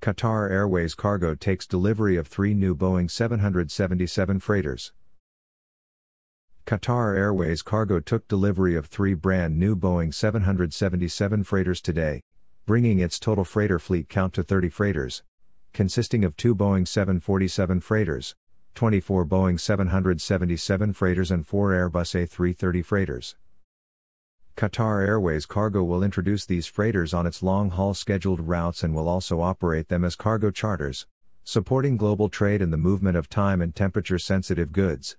Qatar Airways Cargo takes delivery of three new Boeing 777 freighters. Qatar Airways Cargo took delivery of three brand new Boeing 777 freighters today, bringing its total freighter fleet count to 30 freighters, consisting of two Boeing 747 freighters, 24 Boeing 777 freighters, and four Airbus A330 freighters. Qatar Airways Cargo will introduce these freighters on its long haul scheduled routes and will also operate them as cargo charters, supporting global trade and the movement of time and temperature sensitive goods.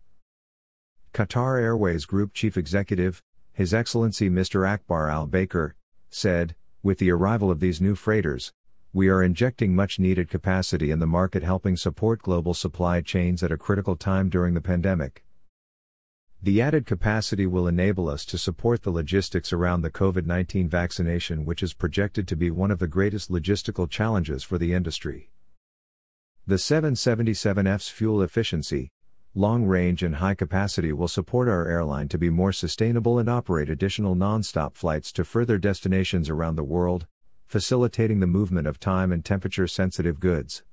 Qatar Airways Group Chief Executive, His Excellency Mr. Akbar Al Baker, said, With the arrival of these new freighters, we are injecting much needed capacity in the market, helping support global supply chains at a critical time during the pandemic. The added capacity will enable us to support the logistics around the COVID 19 vaccination, which is projected to be one of the greatest logistical challenges for the industry. The 777F's fuel efficiency, long range, and high capacity will support our airline to be more sustainable and operate additional non stop flights to further destinations around the world, facilitating the movement of time and temperature sensitive goods.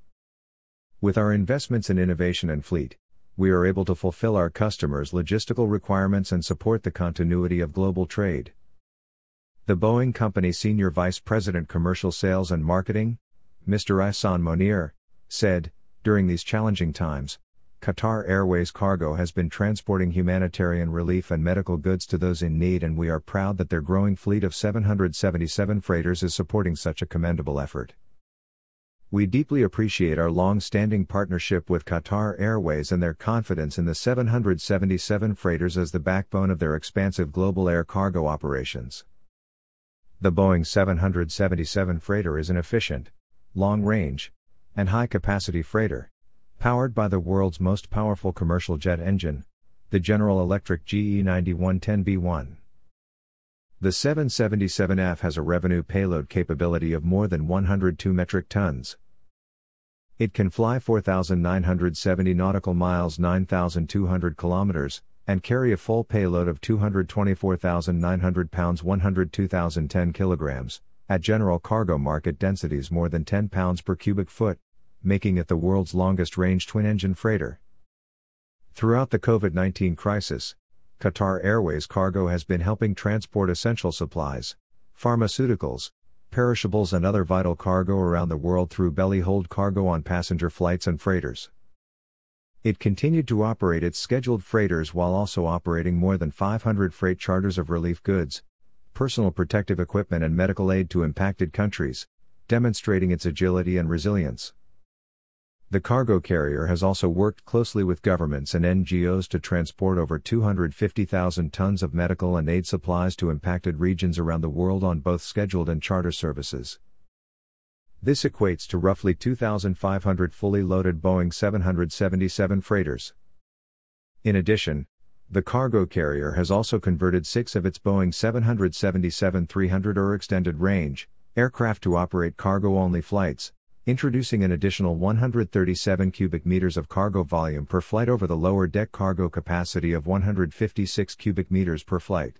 With our investments in innovation and fleet, we are able to fulfill our customers' logistical requirements and support the continuity of global trade. The Boeing Company Senior Vice President Commercial Sales and Marketing, Mr. Ihssane Mounir, said, During these challenging times, Qatar Airways Cargo has been transporting humanitarian relief and medical goods to those in need, and we are proud that their growing fleet of 777 freighters is supporting such a commendable effort. We deeply appreciate our long standing partnership with Qatar Airways and their confidence in the 777 freighters as the backbone of their expansive global air cargo operations. The Boeing 777 freighter is an efficient, long range, and high capacity freighter, powered by the world's most powerful commercial jet engine, the General Electric GE90-110B1. The 777F has a revenue payload capability of more than 102 metric tons. It can fly 4,970 nautical miles 9,200 kilometers, and carry a full payload of 224,900 pounds 102,010 kilograms, at general cargo market densities more than 10 pounds per cubic foot, making it the world's longest range twin engine freighter. Throughout the COVID 19 crisis, Qatar Airways Cargo has been helping transport essential supplies, pharmaceuticals, perishables, and other vital cargo around the world through belly hold cargo on passenger flights and freighters. It continued to operate its scheduled freighters while also operating more than 500 freight charters of relief goods, personal protective equipment, and medical aid to impacted countries, demonstrating its agility and resilience. The cargo carrier has also worked closely with governments and NGOs to transport over 250,000 tons of medical and aid supplies to impacted regions around the world on both scheduled and charter services. This equates to roughly 2,500 fully loaded Boeing 777 freighters. In addition, the cargo carrier has also converted six of its Boeing 777 300 ER extended range aircraft to operate cargo only flights, introducing an additional 137 cubic meters of cargo volume per flight over the lower deck cargo capacity of 156 cubic meters per flight.